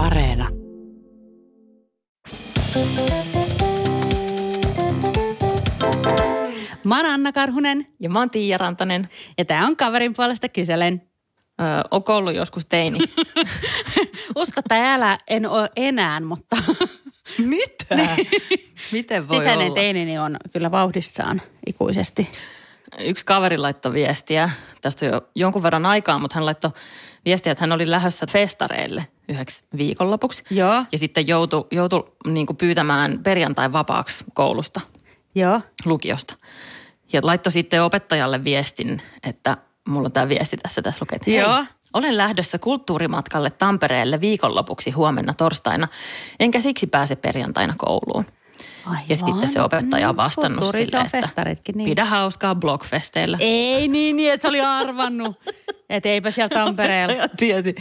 Areena. Mä oon Anna Karhunen Ja mä oon Tiia Rantanen. ja tää on kaverin puolesta kyselen. Öö, onko ollut joskus teini? Usko tai älä, en ole enää, mutta Mitä? Miten voi sisäinen olla? teinini on kyllä vauhdissaan ikuisesti. Yksi kaveri laittoi viestiä, tästä on jo jonkun verran aikaa, mutta hän laittoi viestiä, että hän oli lähdössä festareille yhdeksi viikonlopuksi. Joo. Ja sitten joutui, joutui niin pyytämään perjantai vapaaksi koulusta, Joo. lukiosta. Ja laittoi sitten opettajalle viestin, että mulla on tämä viesti tässä, tässä lukee, että hei, Joo. olen lähdössä kulttuurimatkalle Tampereelle viikonlopuksi huomenna torstaina, enkä siksi pääse perjantaina kouluun. Aivan. Ja sitten se opettaja on vastannut Kulttuuri, sille, että festaritkin, niin. pidä hauskaa blogfesteillä. Ei niin, niin, että se oli arvannut. että eipä siellä Tampereella. Opettaja tiesi.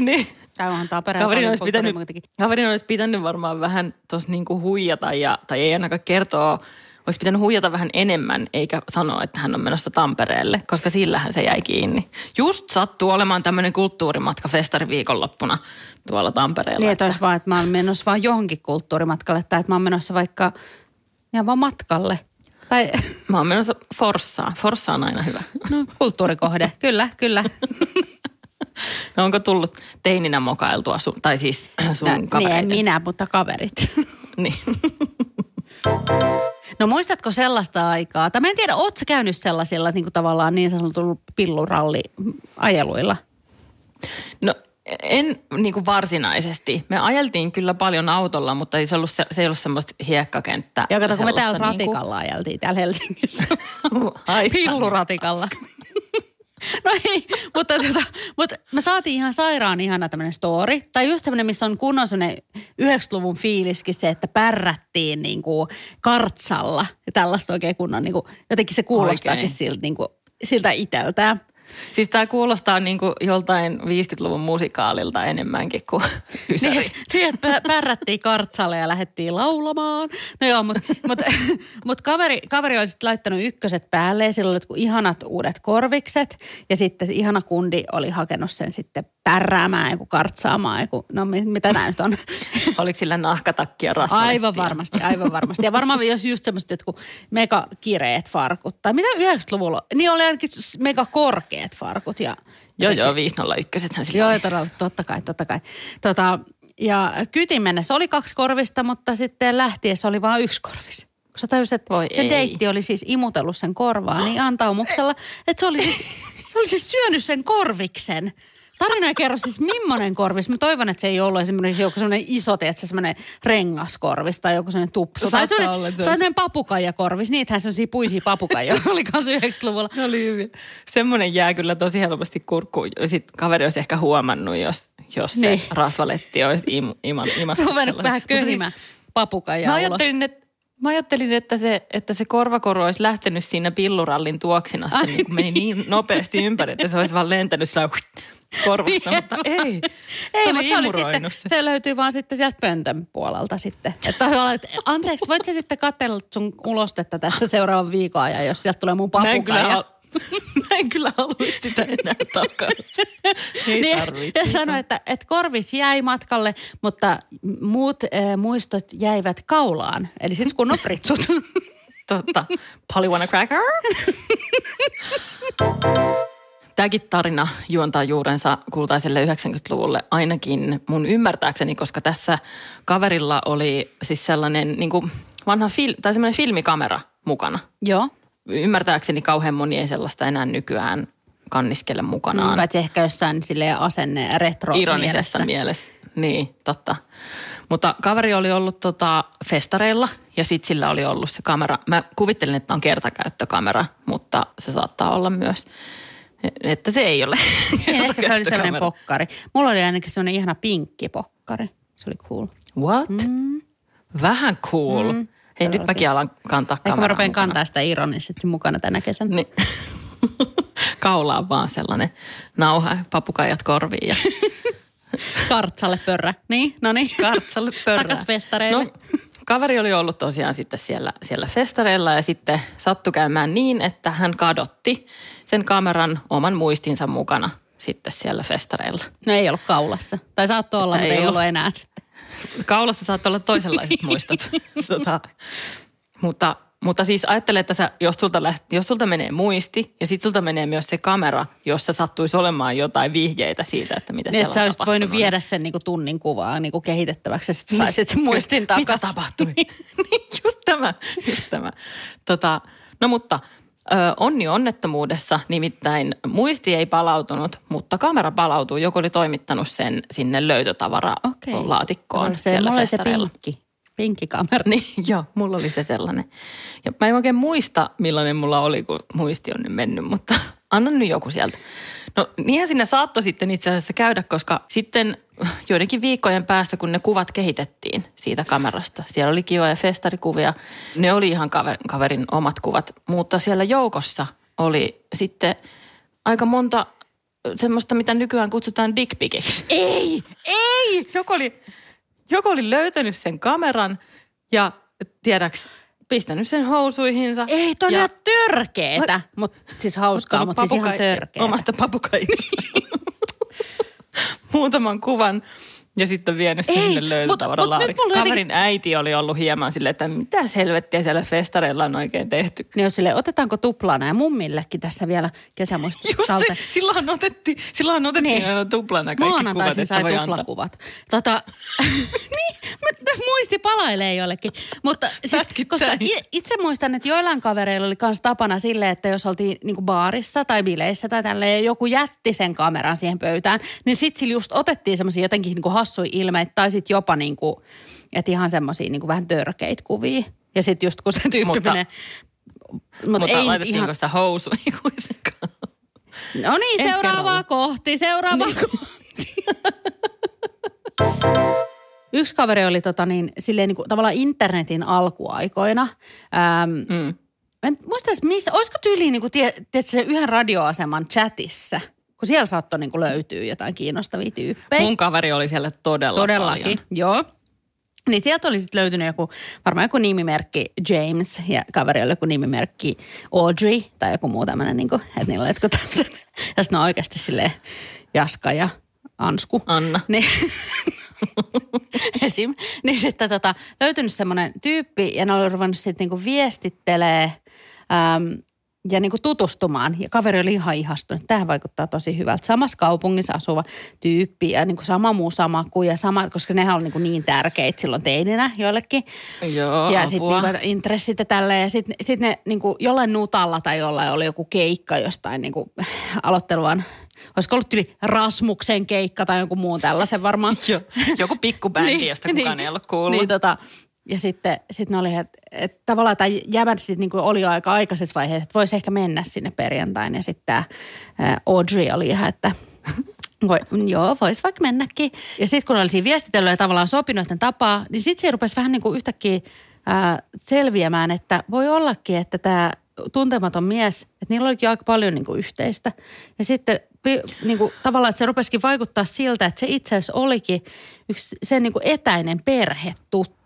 Niin. Tämä on Tampereella Kaverin olisi, pitänyt, kaverin olisi pitänyt varmaan vähän tuossa niinku huijata, ja, tai ei ainakaan kertoa, olisi pitänyt huijata vähän enemmän, eikä sanoa, että hän on menossa Tampereelle, koska sillähän se jäi kiinni. Just sattuu olemaan tämmöinen kulttuurimatka festari viikonloppuna tuolla Tampereella. Niin, että olisi vaan, että mä oon menossa vaan johonkin kulttuurimatkalle tai että mä oon menossa vaikka ihan vaan matkalle. Tai Mä oon menossa Forssaan. Forssa on aina hyvä. no, kulttuurikohde, kyllä, kyllä. No onko tullut teininä mokailtua sun, tai siis sun No, niin, kavereiden? en minä, mutta kaverit. Niin. No muistatko sellaista aikaa, tai mä en tiedä, ootko käynyt sellaisilla niin kuin tavallaan niin sanotulla pilluralli-ajeluilla? No en niin kuin varsinaisesti. Me ajeltiin kyllä paljon autolla, mutta ei se, ollut se, se ei ollut semmoista hiekkakenttää. Ja kato, kun me täällä sellaista niinku- ratikalla ajeltiin täällä Helsingissä. Pilluratikalla. No ei, mutta, tota, mutta me saatiin ihan sairaan ihana tämmöinen story. Tai just semmoinen, missä on kunnon semmoinen 90-luvun fiiliskin se, että pärrättiin niin kuin kartsalla. Ja tällaista oikein kunnon, niin kuin, jotenkin se kuulostaakin Oikein. siltä, niin kuin, siltä iteltään. Siis tämä kuulostaa niin kuin joltain 50-luvun musikaalilta enemmänkin kuin ysäri. Niin, niin että pä- pärrättiin kartsalle ja lähdettiin laulamaan. No joo, mutta mut, mut kaveri, kaveri oli sitten laittanut ykköset päälle ja sillä oli ihanat uudet korvikset. Ja sitten ihana kundi oli hakenut sen sitten pärräämään, joku kartsaamaan, joku, no mi- mitä nämä nyt on. Oliko sillä nahkatakki ja rasvalettia? Aivan varmasti, aivan varmasti. Ja varmaan jos just semmoiset jotkut mega kireet farkut. Tai mitä 90-luvulla? Niin oli ainakin mega korkeat farkut. Ja Joo, joo, 501 hän sillä Joo, todella, totta kai, totta kai. Tota, ja kytin mennessä oli kaksi korvista, mutta sitten lähtiessä oli vain yksi korvis. Kun sä tajusit, että Voi se ei. deitti oli siis imutellut sen korvaa niin antaumuksella, että se oli siis, se oli siis syönyt sen korviksen. Tarina ei kerro siis millainen korvis. Mä toivon, että se ei ollut esimerkiksi joku sellainen iso, tiedätkö, sellainen rengaskorvis tai joku sellainen tupsu. Tai Saattaa sellainen, olla, se tai on- sellainen papukaijakorvis. Niitähän sellaisia puisia papukaijoja oli kanssa 90-luvulla. Ne oli hyviä. Semmoinen jää kyllä tosi helposti kurkkuun. Sitten kaveri olisi ehkä huomannut, jos, jos se Niin. rasvaletti olisi im, iman, imassa. Ruvennut sellainen. vähän Mutta siis köhimään papukaijaa Mä ulos. ajattelin, että Mä ajattelin, että se, että se korvakoru olisi lähtenyt siinä pillurallin tuoksinassa, Ai niin kun meni niin nopeasti ympäri, että se olisi vaan lentänyt sillä korvasta, mutta ei. Ei, se mutta se, oli sitten, se. se löytyy vaan sitten sieltä pöntön puolelta sitten. Että on hyvä, että anteeksi, voit sä sitten katsella sun ulostetta tässä seuraavan viikon ajan, jos sieltä tulee mun Mä en kyllä, papukaija. mä en kyllä haluaisi sitä enää takaisin. Ei Niin, tarvitse. ja sanoi, että, että korvis jäi matkalle, mutta muut äh, muistot jäivät kaulaan. Eli sitten kun on fritsut. Totta. Polly wanna cracker? Tämäkin tarina juontaa juurensa kultaiselle 90-luvulle ainakin mun ymmärtääkseni, koska tässä kaverilla oli siis sellainen niin kuin vanha fil- tai semmoinen filmikamera mukana. Joo. Ymmärtääkseni kauhean moni ei sellaista enää nykyään kanniskele mukanaan. Mm, paitsi ehkä jossain sille asenne retro Ironisessa mielessä. Niin, totta. Mutta kaveri oli ollut tota festareilla ja sitten sillä oli ollut se kamera. Mä kuvittelin, että on kertakäyttökamera, mutta se saattaa olla myös, että se ei ole ehkä se oli sellainen pokkari. Mulla oli ainakin sellainen ihana pinkki pokkari. Se oli cool. What? Mm. Vähän cool. Mm, Hei, nyt mäkin alan kantaa Ehkä mä kameraa rupean mukana. kantaa sitä ironisesti mukana tänä kesänä. Niin. Kaulaan vaan sellainen nauha, papukajat korviin ja Kartsalle pörrä. Niin, no niin. kartsalle pörrää. Takas festareille. No, kaveri oli ollut tosiaan sitten siellä, siellä festareilla ja sitten sattui käymään niin, että hän kadotti sen kameran oman muistinsa mukana sitten siellä festareilla. No ei ollut kaulassa. Tai saattoi olla, Että mutta ei ei ollut. ollut enää. Kaulassa saattaa olla toisenlaiset muistot. tota, mutta, mutta siis ajattele, että sä, jos, sulta läht, jos sulta menee muisti ja sitten sulta menee myös se kamera, jossa sattuisi olemaan jotain vihjeitä siitä, että mitä Niin, siellä sä olisit voinut viedä sen niinku tunnin kuvaa niinku kehitettäväksi ja sitten saisit sen muistin Mitä takaisin. tapahtui? niin, just tämä, just tämä. Tota, no mutta ö, onni onnettomuudessa nimittäin muisti ei palautunut, mutta kamera palautuu. Joku oli toimittanut sen sinne löytötavaralaatikkoon se, siellä oli se festareilla. pinkki, pinkki kamera. Niin, joo, mulla oli se sellainen. Ja mä en oikein muista, millainen mulla oli, kun muisti on nyt mennyt, mutta anna nyt joku sieltä. No niinhän sinne saattoi sitten itse asiassa käydä, koska sitten joidenkin viikkojen päästä, kun ne kuvat kehitettiin siitä kamerasta, siellä oli kivoja festarikuvia, ne oli ihan kaver, kaverin omat kuvat, mutta siellä joukossa oli sitten aika monta semmoista, mitä nykyään kutsutaan dickpikiksi. Ei, ei! Joku oli, joku oli löytänyt sen kameran ja tiedäks, pistänyt sen housuihinsa. Ei, toi on ja törkeetä. Mut, siis hauskaa, mutta siis ihan törkeetä. Omasta papukainista. Muutaman kuvan ja sitten vienyt sen Ei, sinne mut- löytötavaralaariin. mut nyt on Kaverin äiti oli ollut hieman silleen, että mitä helvettiä siellä festareilla on oikein tehty. Niin jos sille, otetaanko tuplana ja mummillekin tässä vielä kesämuistot Just se, silloin otettiin, silloin otettiin Niin. tuplana kaikki kuvat, Maanantaisin että sai tuplakuvat. Tota, niin, muisti palailee jollekin. Mutta siis, koska itse muistan, että joillain kavereilla oli myös tapana silleen, että jos oltiin niinku baarissa tai bileissä tai tälleen, ja joku jätti sen kameran siihen pöytään, niin sit sillä just otettiin semmoisia jotenkin niinku hassuja ilmeitä tai sit jopa niinku, että ihan semmoisia niinku vähän törkeitä kuvia. Ja sitten just kun se tyyppi Mutta- menee... Mut Mutta ei laitettiinko ihan, sitä housuihin kuitenkaan? No niin, Ensi seuraavaa kerralla. kohti, seuraavaa Niin. kohti. Yksi kaveri oli tota niin, silleen niin kuin, tavallaan internetin alkuaikoina. Ähm, Mm. en muista missä, olisiko tyyliin niin kuin, tie, tiedätkö, se yhden radioaseman chatissa, kun siellä saattoi niin kuin, löytyä jotain kiinnostavia tyyppejä. Mun kaveri oli siellä todella Todellakin, paljon. joo. Niin sieltä oli sitten löytynyt joku, varmaan joku nimimerkki James ja kaveri oli joku nimimerkki Audrey tai joku muu tämmöinen, niin kuin, että niillä oli jotkut tämmöiset. Ja sitten on oikeasti silleen Jaska ja Ansku. Anna. Niin, esim. Niin sitten tota, löytynyt semmoinen tyyppi ja ne oli ruvennut sitten niinku viestittelee äm, ja niinku tutustumaan. Ja kaveri oli ihan ihastunut. Tähän vaikuttaa tosi hyvältä. Samassa kaupungissa asuva tyyppi ja niinku sama muu sama kuin ja sama, koska nehän oli niinku niin tärkeitä silloin teininä joillekin. Joo, ja sitten niinku intressit ja tälleen. Ja sitten sit ne niinku jollain nutalla tai jollain oli joku keikka jostain niinku aloitteluvan. Olisiko ollut yli Rasmuksen keikka tai jonkun muun tällaisen varmaan. Joo. Joku pikkubändi, josta kukaan ei ollut kuullut. Niin, tota, ja sitten sit ne oli, että et tavallaan tämä jäbä sitten niinku oli jo aika aikaisessa vaiheessa, että voisi ehkä mennä sinne perjantain. Ja sitten tämä Audrey oli ihan, että voi, joo, voisi vaikka mennäkin. Ja sitten kun oli siinä viestitellyt ja tavallaan sopinut, että tapaa, niin sitten se rupesi vähän niin kuin yhtäkkiä ää, selviämään, että voi ollakin, että tämä tuntematon mies, että niillä olikin aika paljon niin kuin yhteistä. Ja sitten niin kuin, tavallaan, että se rupesikin vaikuttaa siltä, että se itse asiassa olikin yksi sen niin kuin etäinen perhetuttu.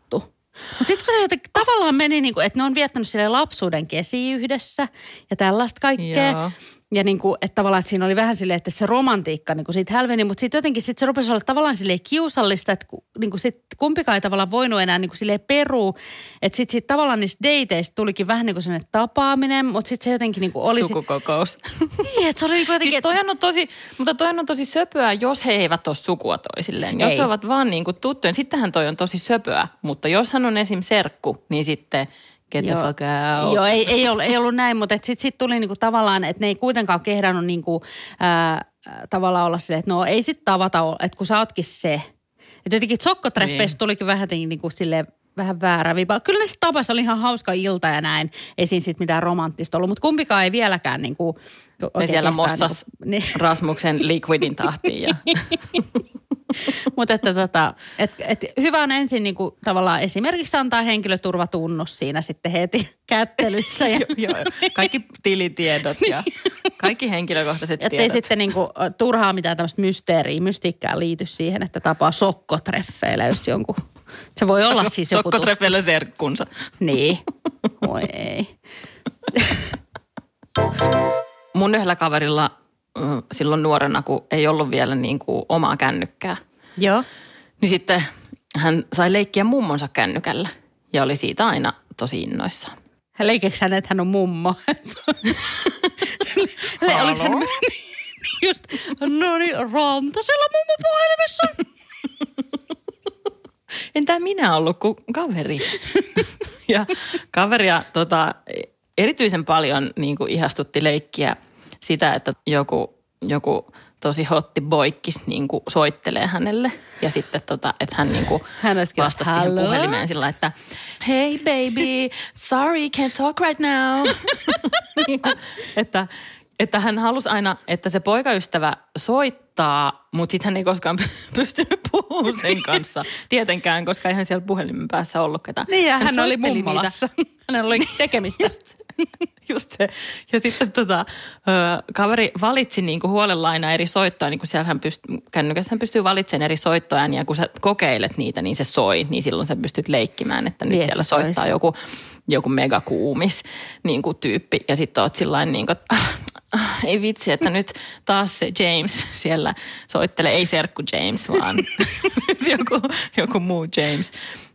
Mutta sitten kun se jotenkin tavallaan meni, niin kuin, että ne on viettänyt sille lapsuuden kesi yhdessä ja tällaista kaikkea. Joo. Ja niin kuin, että tavallaan, että siinä oli vähän silleen, että se romantiikka niin kuin siitä hälveni, mutta sitten jotenkin sit se rupesi olla tavallaan silleen kiusallista, että ku- niin kuin sit kumpikaan ei tavallaan voinut enää niin kuin silleen peruu. Että sitten sit tavallaan niistä dateista tulikin vähän niin kuin sellainen tapaaminen, mutta sitten se jotenkin niin kuin oli... sit- Sukukokous. Niin, että se oli niin kuin jotenkin... Siis toihan on tosi, mutta toihan on tosi söpöä, jos he eivät ole sukua toisilleen. Jos Ei. he ovat vaan niin kuin tuttuja, niin sittenhän toi on tosi söpöä. Mutta jos hän on esim. serkku, niin sitten get the Joo. fuck out. Joo, ei, ei, ollut, ei ollut näin, mutta sitten sit tuli niinku tavallaan, että ne ei kuitenkaan kehdannut niinku, ää, tavallaan olla silleen, että no ei sit tavata, että kun sä ootkin se. Että jotenkin sokkotreffeistä Niin. tulikin vähän niinku silleen, vähän väärä vipa. Kyllä ne sitten tapasi, oli ihan hauska ilta ja näin. Ei siinä sitten mitään romanttista ollut, mutta kumpikaan ei vieläkään niinku Ne siellä mossas Niinku, niin. Rasmuksen liquidin tahtiin. Ja... Mutta että tota, et, et hyvä on ensin niinku tavallaan esimerkiksi antaa henkilöturvatunnus siinä sitten heti kättelyssä. Ja, joo, joo. Kaikki tilitiedot ja kaikki henkilökohtaiset Että ei tiedot. sitten niinku, turhaa mitään tämmöistä mysteeriä, mystiikkää liity siihen, että tapaa sokkotreffeillä just jonkun. Se voi olla siis joku... Sokkotreffeillä serkkunsa. Niin. Voi ei. Mun yhdellä kaverilla ö, silloin nuorena, kun ei ollut vielä niin kuin omaa kännykkää. Joo. Niin sitten hän sai leikkiä mummonsa kännykällä ja oli siitä aina tosi innoissaan. Leikeekö hän, että hän on mummo? Le- Oliko hän just, no niin, rantasella mummo puhelimessa? Entä minä ollut kuin kaveri? ja kaveria tota, erityisen paljon niin kuin ihastutti leikkiä sitä, että joku, joku tosi hotti boikkis niin kuin soittelee hänelle. Ja sitten, tota, että hän niin kuin Hän vastasi siihen "Hello?" puhelimeen sillä, että hey baby, sorry, can't talk right now. niin kuin, että, että hän halusi aina, että se poikaystävä soittaa, mutta sitten hän ei koskaan pystynyt puhumaan sen kanssa. Tietenkään, koska eihän siellä puhelimen päässä ollut ketään. Niin ja hän, oli soitteli niitä- mummolassa. Hänellä oli tekemistä. Just se. Ja sitten tota, kaveri valitsi niinku huolella aina eri soittoja, niin kuin siellä hän pyst- kännykässä hän pystyy valitsemaan eri soittoääniä, ja kun sä kokeilet niitä, niin se soi, niin silloin sä pystyt leikkimään, että nyt Viesti siellä soittaa joku, joku megakuumis niin kuin tyyppi, ja sitten oot sillä niin kuin, ah, ah, ei vitsi, että nyt taas se James siellä soittelee, ei serkku James, vaan joku, joku muu James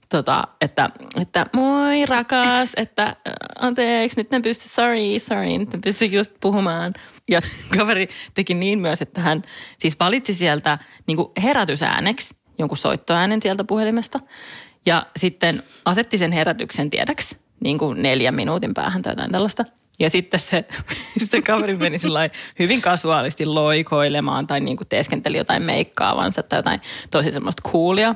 tota, että, että moi rakas, että äh, anteeksi, nyt en pysty, sorry, sorry, nyt en pysty just puhumaan. Ja kaveri teki niin myös, että hän siis valitsi sieltä niin herätysääneksi jonkun soittoäänen sieltä puhelimesta. Ja sitten asetti sen herätyksen tiedäksi niin kuin neljän minuutin päähän tai jotain tällaista. Ja sitten se, se kaveri meni hyvin kasuaalisti loikoilemaan tai niin kuin teeskenteli jotain meikkaavansa tai jotain tosi semmoista coolia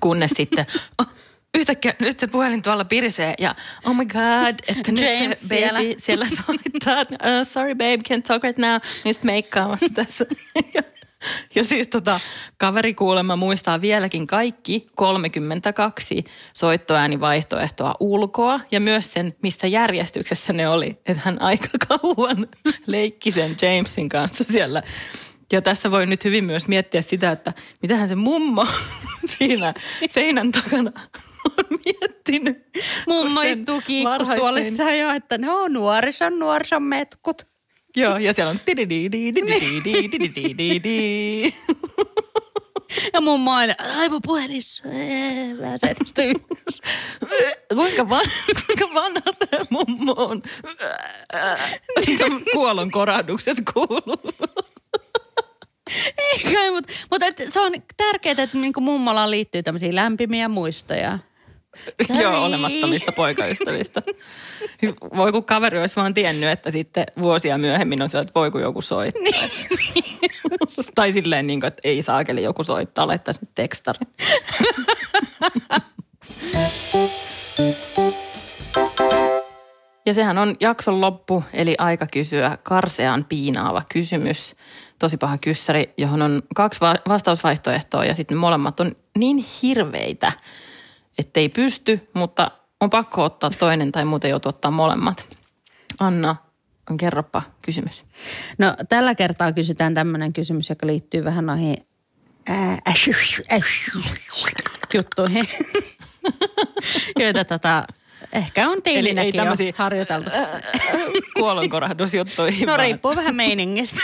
kunnes sitten oh, yhtäkkiä nyt se puhelin tuolla pirisee ja oh my god, että nyt James se baby siellä, siellä soittaa, uh, sorry babe, can't talk right now, just meikkaamassa tässä. ja, ja siis tota, kaveri kuulemma muistaa vieläkin kaikki 32 soittoäänivaihtoehtoa ulkoa ja myös sen, missä järjestyksessä ne oli. Että hän aika kauan leikki sen Jamesin kanssa siellä ja tässä voi nyt hyvin myös miettiä sitä, että mitähän se mummo siinä seinän takana on miettinyt. Mummo istuu kiikkustuolissa jo, että ne on nuorison nuorison metkut. Joo, ja siellä on ja mun maine, ai mun puhelis, kuinka, van, kuinka vanha tämä mummo on? Kuolon korahdukset kuuluu. Ei kai, mutta, mutta et, se on tärkeää, että niinku mummolaan liittyy tämmöisiä lämpimiä muistoja. Sorry. Joo, olemattomista poikaystävistä. Voi kun kaveri olisi vaan tiennyt, että sitten vuosia myöhemmin on sillä, että voi kun joku soittaisi. tai silleen, niin kuin, että ei saakeli joku soittaa, laittaisi nyt tekstarin. Ja sehän on jakson loppu, eli aika kysyä karsean piinaava kysymys. Tosi paha kyssäri, johon on kaksi va- vastausvaihtoehtoa ja sitten molemmat on niin hirveitä, ettei pysty, mutta on pakko ottaa toinen tai muuten joutuu ottaa molemmat. Anna, kerropa kysymys. No tällä kertaa kysytään tämmöinen kysymys, joka liittyy vähän noihin juttuihin, joita tota, ehkä on teininäkin jo tämmösiä- harjoiteltu. Kuolonkorahdusjuttuihin. No riippuu vähän meiningistä.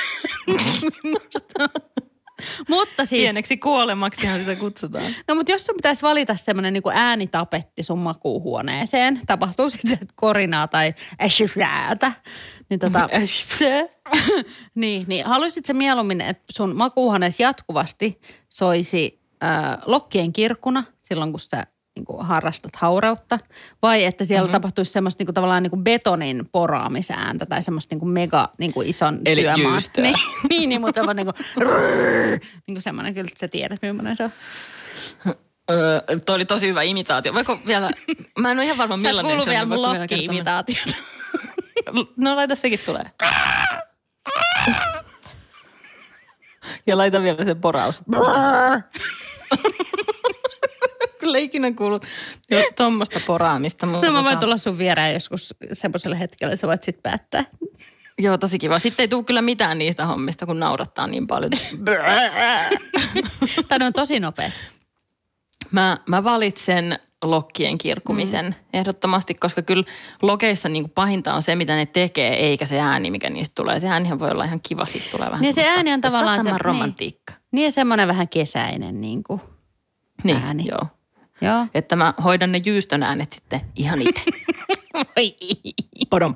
Mutta siis, Pieneksi kuolemaksihan sitä kutsutaan. no mutta jos sun pitäisi valita semmoinen niin äänitapetti sun makuuhuoneeseen, tapahtuu sitten korinaa tai äsyfläätä, niin tota, niin, niin haluaisit sä mieluummin, että sun makuuhuoneessa jatkuvasti soisi äh, lokkien kirkkuna silloin, kun sä niin kuin harrastat haurautta, vai että siellä mm-hmm. tapahtuisi semmoista niin kuin, tavallaan niin kuin betonin poraamisääntä tai semmoista niin kuin mega niin kuin ison Eli työmaan. Niin, niin, niin, mutta semmoinen niin kuin, niin kuin semmoinen, kyllä sä tiedät, millainen se on. Öö, toi oli tosi hyvä imitaatio. Voiko vielä, mä en ole ihan varma Sä millainen kuulu se vielä on. mun vielä lokki-imitaatiota. No laita sekin tulee. Ja laita vielä se poraus kyllä ikinä kuullut jo tuommoista poraamista. Mutta no mä voin tota- tulla sun vierään joskus semmoisella hetkellä, sä voit sitten päättää. Joo, tosi kiva. Sitten ei tule kyllä mitään niistä hommista, kun naurattaa niin paljon. Tämä on tosi nopea. Mä, mä valitsen lokkien kirkumisen mm. ehdottomasti, koska kyllä lokeissa niin kuin pahinta on se, mitä ne tekee, eikä se ääni, mikä niistä tulee. Se äänihän voi olla ihan kiva, siitä tulee vähän niin se ääni on tavallaan se, niin. romantiikka. Niin, niin semmoinen vähän kesäinen niin kuin niin, ääni. Joo. Joo. Että mä hoidan ne jyystön äänet sitten ihan itse. Voi. Padom